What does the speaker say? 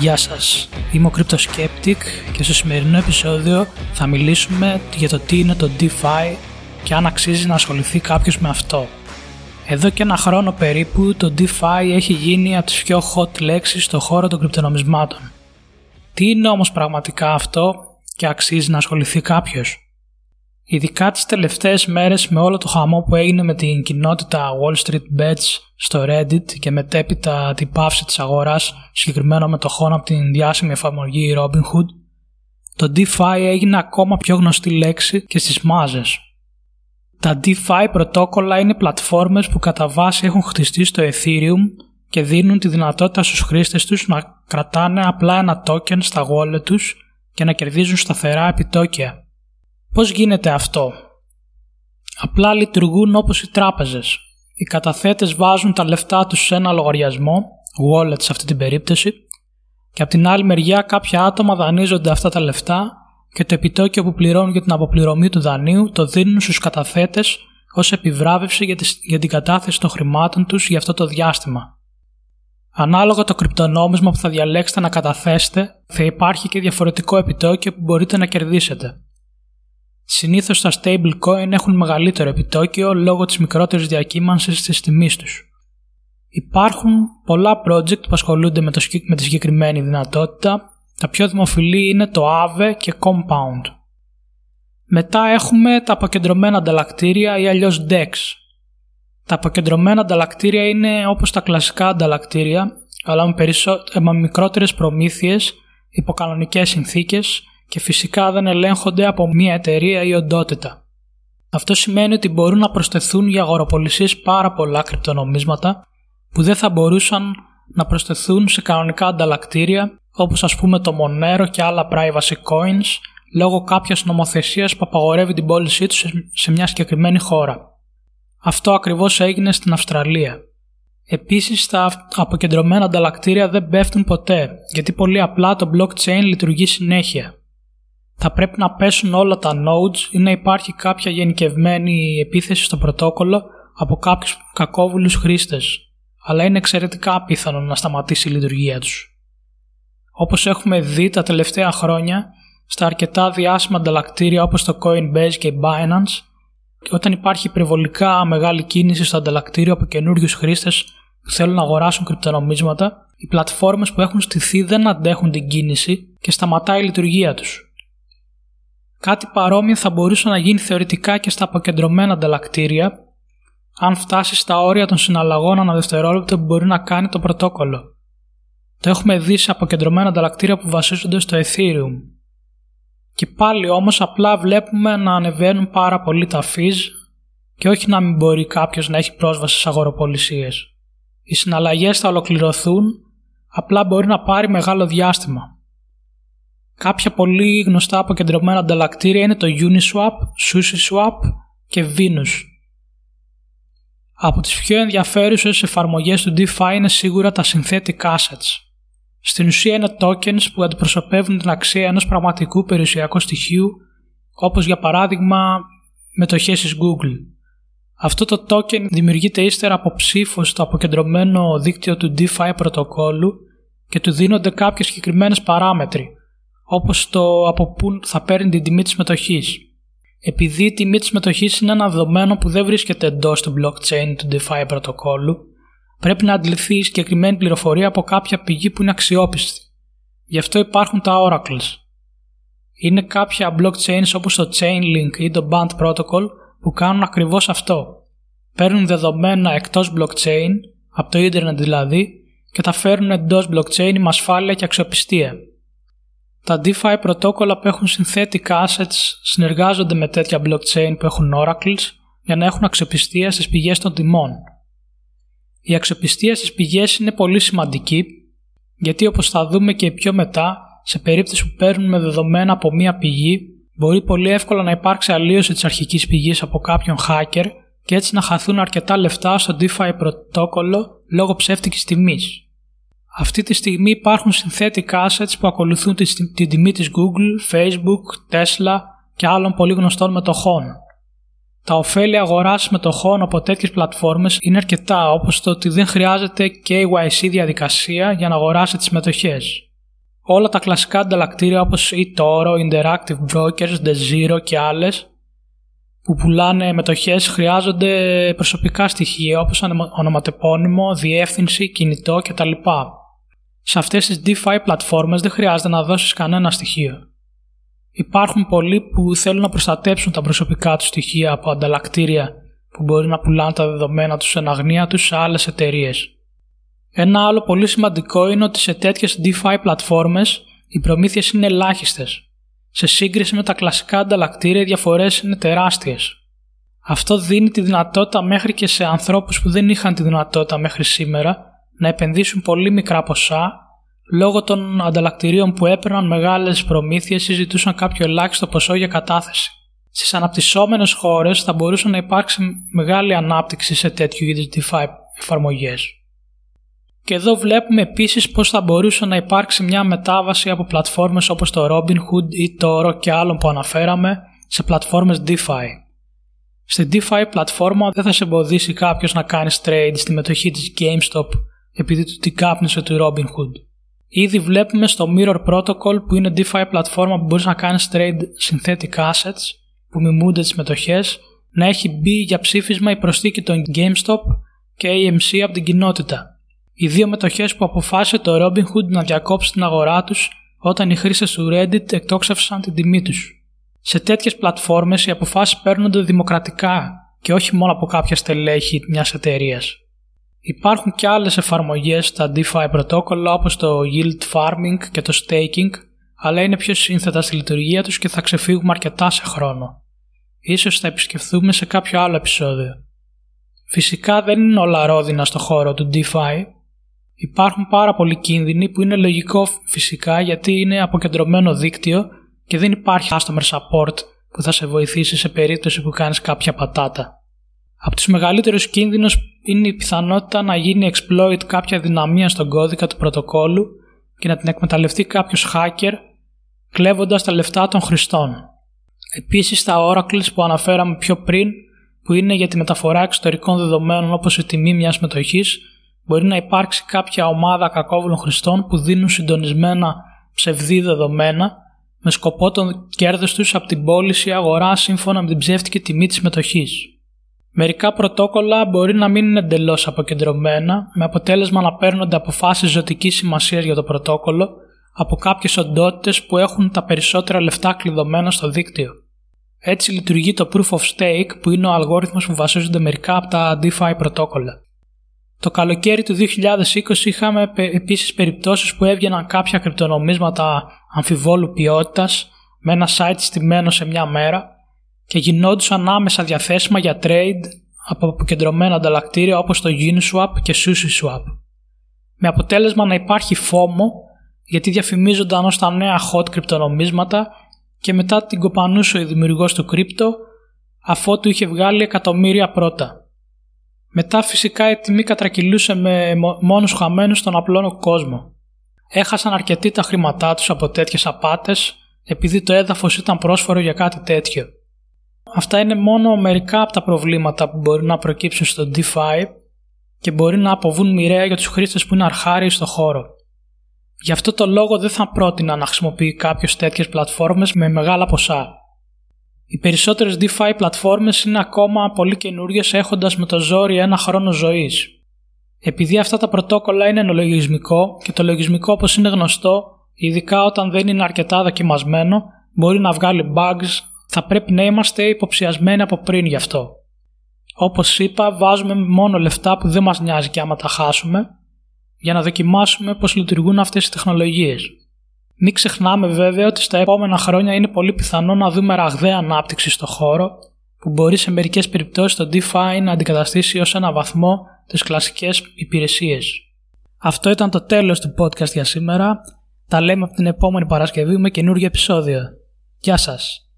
Γεια σας, είμαι ο Cryptoskeptic και στο σημερινό επεισόδιο θα μιλήσουμε για το τι είναι το DeFi και αν αξίζει να ασχοληθεί κάποιος με αυτό. Εδώ και ένα χρόνο περίπου το DeFi έχει γίνει από τις πιο hot λέξεις στο χώρο των κρυπτονομισμάτων. Τι είναι όμως πραγματικά αυτό και αξίζει να ασχοληθεί κάποιος; Ειδικά τις τελευταίες μέρες με όλο το χαμό που έγινε με την κοινότητα Wall Street Bets στο Reddit και μετέπειτα την πάυση της αγοράς συγκεκριμένο μετοχών από την διάσημη εφαρμογή Robinhood, το DeFi έγινε ακόμα πιο γνωστή λέξη και στις μάζες. Τα DeFi πρωτόκολλα είναι πλατφόρμες που κατά βάση έχουν χτιστεί στο Ethereum και δίνουν τη δυνατότητα στους χρήστες τους να κρατάνε απλά ένα token στα wallet τους και να κερδίζουν σταθερά επιτόκια. Πώς γίνεται αυτό; Απλά λειτουργούν όπως οι τράπεζες. Οι καταθέτες βάζουν τα λεφτά τους σε ένα λογαριασμό, wallet σε αυτή την περίπτωση, και από την άλλη μεριά κάποια άτομα δανείζονται αυτά τα λεφτά και το επιτόκιο που πληρώνουν για την αποπληρωμή του δανείου το δίνουν στους καταθέτες ως επιβράβευση για, για την κατάθεση των χρημάτων τους για αυτό το διάστημα. Ανάλογα το κρυπτονόμισμα που θα διαλέξετε να καταθέσετε, θα υπάρχει και διαφορετικό επιτόκιο που μπορείτε να κερδίσετε. Συνήθως τα stablecoin έχουν μεγαλύτερο επιτόκιο λόγω της μικρότερης διακύμανσης της τιμής τους. Υπάρχουν πολλά project που ασχολούνται με, το, με τη συγκεκριμένη δυνατότητα. Τα πιο δημοφιλή είναι το Aave και Compound. Μετά έχουμε τα αποκεντρωμένα ανταλλακτήρια ή αλλιώς DEX. Τα αποκεντρωμένα ανταλλακτήρια είναι όπως τα κλασικά ανταλλακτήρια, αλλά με, περισσο... με μικρότερες προμήθειες, υποκανονικές συνθήκες και φυσικά δεν ελέγχονται από μια εταιρεία ή οντότητα. Αυτό σημαίνει ότι μπορούν να προσθεθούν για αγοροπολισίες πάρα πολλά κρυπτονομίσματα που δεν θα μπορούσαν να προσθεθούν σε κανονικά ανταλλακτήρια όπως ας πούμε το Monero και άλλα privacy coins λόγω κάποιας νομοθεσίας που απαγορεύει την πώλησή τους σε μια συγκεκριμένη χώρα. Αυτό ακριβώς έγινε στην Αυστραλία. Επίσης τα αποκεντρωμένα ανταλλακτήρια δεν πέφτουν ποτέ γιατί πολύ απλά το blockchain λειτουργεί συνέχεια θα πρέπει να πέσουν όλα τα nodes ή να υπάρχει κάποια γενικευμένη επίθεση στο πρωτόκολλο από κάποιους κακόβουλους χρήστες, αλλά είναι εξαιρετικά απίθανο να σταματήσει η λειτουργία τους. Όπως έχουμε δει τα τελευταία χρόνια στα αρκετά διάσημα ανταλλακτήρια όπως το Coinbase και η Binance, όταν υπάρχει υπερβολικά μεγάλη κίνηση στο ανταλλακτήριο από καινούριους χρήστες που θέλουν να αγοράσουν κρυπτονομίσματα, οι πλατφόρμες που έχουν στηθεί δεν αντέχουν την κίνηση και σταματάει η λειτουργία τους. Κάτι παρόμοιο θα μπορούσε να γίνει θεωρητικά και στα αποκεντρωμένα ανταλλακτήρια, αν φτάσει στα όρια των συναλλαγών ανά δευτερόλεπτο που μπορεί να κάνει το πρωτόκολλο. Το έχουμε δει σε αποκεντρωμένα ανταλλακτήρια που βασίζονται στο Ethereum. Και πάλι όμως απλά βλέπουμε να ανεβαίνουν πάρα πολύ τα fees και όχι να μην μπορεί κάποιος να έχει πρόσβαση σε αγοροπολισίες. Οι συναλλαγές θα ολοκληρωθούν, απλά μπορεί να πάρει μεγάλο διάστημα. Κάποια πολύ γνωστά αποκεντρωμένα ανταλλακτήρια είναι το Uniswap, SushiSwap και Venus. Από τις πιο ενδιαφέρουσες εφαρμογές του DeFi είναι σίγουρα τα synthetic assets. Στην ουσία είναι tokens που αντιπροσωπεύουν την αξία ενός πραγματικού περιουσιακού στοιχείου, όπως για παράδειγμα μετοχές της Google. Αυτό το token δημιουργείται ύστερα από ψήφο στο αποκεντρωμένο δίκτυο του DeFi πρωτοκόλλου και του δίνονται κάποιες συγκεκριμένες παράμετροι, όπως το από πού θα παίρνει την τιμή της μετοχής. Επειδή η τιμή της μετοχής είναι ένα δεδομένο που δεν βρίσκεται εντός του blockchain του DeFi πρωτοκόλλου, πρέπει να αντιληφθεί η συγκεκριμένη πληροφορία από κάποια πηγή που είναι αξιόπιστη. Γι' αυτό υπάρχουν τα oracles. Είναι κάποια blockchains όπως το Chainlink ή το Band Protocol που κάνουν ακριβώς αυτό. Παίρνουν δεδομένα εκτός blockchain, από το ίντερνετ δηλαδή, και τα φέρνουν εντός blockchain με ασφάλεια και αξιοπιστία. Τα DeFi πρωτόκολλα που έχουν synthetic assets συνεργάζονται με τέτοια blockchain που έχουν oracles για να έχουν αξιοπιστία στις πηγές των τιμών. Η αξιοπιστία στις πηγές είναι πολύ σημαντική γιατί όπως θα δούμε και πιο μετά, σε περίπτωση που παίρνουμε δεδομένα από μία πηγή, μπορεί πολύ εύκολα να υπάρξει αλλίωση της αρχικής πηγής από κάποιον hacker και έτσι να χαθούν αρκετά λεφτά στο DeFi πρωτόκολλο λόγω ψεύτικης τιμής. Αυτή τη στιγμή υπάρχουν synthetic assets που ακολουθούν την τιμή της Google, Facebook, Tesla και άλλων πολύ γνωστών μετοχών. Τα ωφέλη αγοράς μετοχών από τέτοιες πλατφόρμες είναι αρκετά όπως το ότι δεν χρειάζεται KYC διαδικασία για να αγοράσει τις μετοχές. όλα τα κλασικά ανταλλακτήρια όπως η Toro, Interactive Brokers, The Zero και άλλες που πουλάνε μετοχές χρειάζονται προσωπικά στοιχεία όπως ονοματεπώνυμο, διεύθυνση, κινητό κτλ. Σε αυτές τις DeFi πλατφόρμες δεν χρειάζεται να δώσεις κανένα στοιχείο. Υπάρχουν πολλοί που θέλουν να προστατέψουν τα προσωπικά τους στοιχεία από ανταλλακτήρια που μπορεί να πουλάνε τα δεδομένα τους εν αγνία τους σε άλλες εταιρείες. Ένα άλλο πολύ σημαντικό είναι ότι σε τέτοιες DeFi πλατφόρμες οι προμήθειες είναι ελάχιστες. Σε σύγκριση με τα κλασικά ανταλλακτήρια οι διαφορές είναι τεράστιες. Αυτό δίνει τη δυνατότητα μέχρι και σε ανθρώπους που δεν είχαν τη δυνατότητα μέχρι σήμερα να επενδύσουν πολύ μικρά ποσά λόγω των ανταλλακτηρίων που έπαιρναν μεγάλες προμήθειες ή ζητούσαν κάποιο ελάχιστο ποσό για κατάθεση. Στις αναπτυσσόμενες χώρες θα μπορούσε να υπάρξει μεγάλη ανάπτυξη σε τέτοιου είδους DeFi εφαρμογές. Και εδώ βλέπουμε επίσης πώς θα μπορούσε να υπάρξει μια μετάβαση από πλατφόρμες όπως το Robinhood ή το Oro και άλλων που αναφέραμε σε πλατφόρμες DeFi. Στη DeFi πλατφόρμα δεν θα σε εμποδίσει κάποιος να κάνεις trade στη μετοχή της GameStop επειδή του την κάπνισε του Robinhood. Ήδη βλέπουμε στο Mirror Protocol που είναι DeFi πλατφόρμα που μπορείς να κάνεις trade synthetic assets που μιμούνται τις μετοχές να έχει μπει για ψήφισμα η προσθήκη των GameStop και AMC από την κοινότητα. Οι δύο μετοχές που αποφάσισε το Robinhood να διακόψει την αγορά τους όταν οι χρήστες του Reddit εκτόξευσαν την τιμή τους. Σε τέτοιες πλατφόρμες οι αποφάσεις παίρνονται δημοκρατικά και όχι μόνο από κάποια στελέχη μιας εταιρείας. Υπάρχουν και άλλες εφαρμογές στα DeFi πρωτόκολλα όπως το Yield Farming και το Staking, αλλά είναι πιο σύνθετα στη λειτουργία τους και θα ξεφύγουμε αρκετά σε χρόνο. Ίσως θα επισκεφθούμε σε κάποιο άλλο επεισόδιο. Φυσικά δεν είναι όλα ρόδινα στο χώρο του DeFi. Υπάρχουν πάρα πολλοί κίνδυνοι που είναι λογικό φυσικά γιατί είναι αποκεντρωμένο δίκτυο και δεν υπάρχει customer support που θα σε βοηθήσει σε περίπτωση που κάνεις κάποια πατάτα. Από τους μεγαλύτερους κίνδυνους είναι η πιθανότητα να γίνει exploit κάποια δυναμία στον κώδικα του πρωτοκόλλου και να την εκμεταλλευτεί κάποιος hacker κλέβοντας τα λεφτά των χρηστών. Επίσης τα oracles που αναφέραμε πιο πριν που είναι για τη μεταφορά εξωτερικών δεδομένων όπως η τιμή μιας μετοχής μπορεί να υπάρξει κάποια ομάδα κακόβουλων χρηστών που δίνουν συντονισμένα ψευδή δεδομένα με σκοπό τον κέρδος τους από την πώληση αγορά σύμφωνα με την ψεύτικη τιμή της μετοχής. Μερικά πρωτόκολλα μπορεί να μην είναι εντελώς αποκεντρωμένα, με αποτέλεσμα να παίρνονται αποφάσεις ζωτικής σημασίας για το πρωτόκολλο από κάποιες οντότητες που έχουν τα περισσότερα λεφτά κλειδωμένα στο δίκτυο. Έτσι λειτουργεί το Proof of Stake που είναι ο αλγόριθμος που βασίζονται μερικά από τα DeFi πρωτόκολλα. Το καλοκαίρι του 2020 είχαμε επίσης περιπτώσεις που έβγαιναν κάποια κρυπτονομίσματα αμφιβόλου ποιότητας με ένα site στημένο σε μια μέρα και γινόντουσαν άμεσα διαθέσιμα για trade από αποκεντρωμένα ανταλλακτήρια όπως το Uniswap και SushiSwap. Με αποτέλεσμα να υπάρχει φόμο γιατί διαφημίζονταν ως τα νέα hot κρυπτονομίσματα και μετά την κοπανούσε ο δημιουργός του κρύπτο αφότου είχε βγάλει εκατομμύρια πρώτα. Μετά φυσικά η τιμή κατρακυλούσε με μόνους χαμένους στον απλό κόσμο. Έχασαν αρκετοί τα χρήματά τους από τέτοιες απάτες επειδή το έδαφος ήταν πρόσφορο για κάτι τέτοιο. Αυτά είναι μόνο μερικά από τα προβλήματα που μπορεί να προκύψουν στο DeFi και μπορεί να αποβούν μοιραία για τους χρήστες που είναι αρχάριοι στο χώρο. Γι' αυτό το λόγο δεν θα πρότεινα να χρησιμοποιεί κάποιος τέτοιες πλατφόρμες με μεγάλα ποσά. Οι περισσότερες DeFi πλατφόρμες είναι ακόμα πολύ καινούριες έχοντας με το ζόρι ένα χρόνο ζωής. Επειδή αυτά τα πρωτόκολλα είναι λογισμικό και το λογισμικό όπως είναι γνωστό, ειδικά όταν δεν είναι αρκετά δοκιμασμένο, μπορεί να βγάλει bugs θα πρέπει να είμαστε υποψιασμένοι από πριν γι' αυτό. Όπως είπα, βάζουμε μόνο λεφτά που δεν μας νοιάζει και άμα τα χάσουμε, για να δοκιμάσουμε πώς λειτουργούν αυτές οι τεχνολογίες. Μην ξεχνάμε βέβαια ότι στα επόμενα χρόνια είναι πολύ πιθανό να δούμε ραγδαία ανάπτυξη στο χώρο, που μπορεί σε μερικές περιπτώσεις το DeFi να αντικαταστήσει ως ένα βαθμό τις κλασικές υπηρεσίες. Αυτό ήταν το τέλος του podcast για σήμερα. Τα λέμε από την επόμενη Παρασκευή με καινούργιο επεισόδιο. Γεια σας!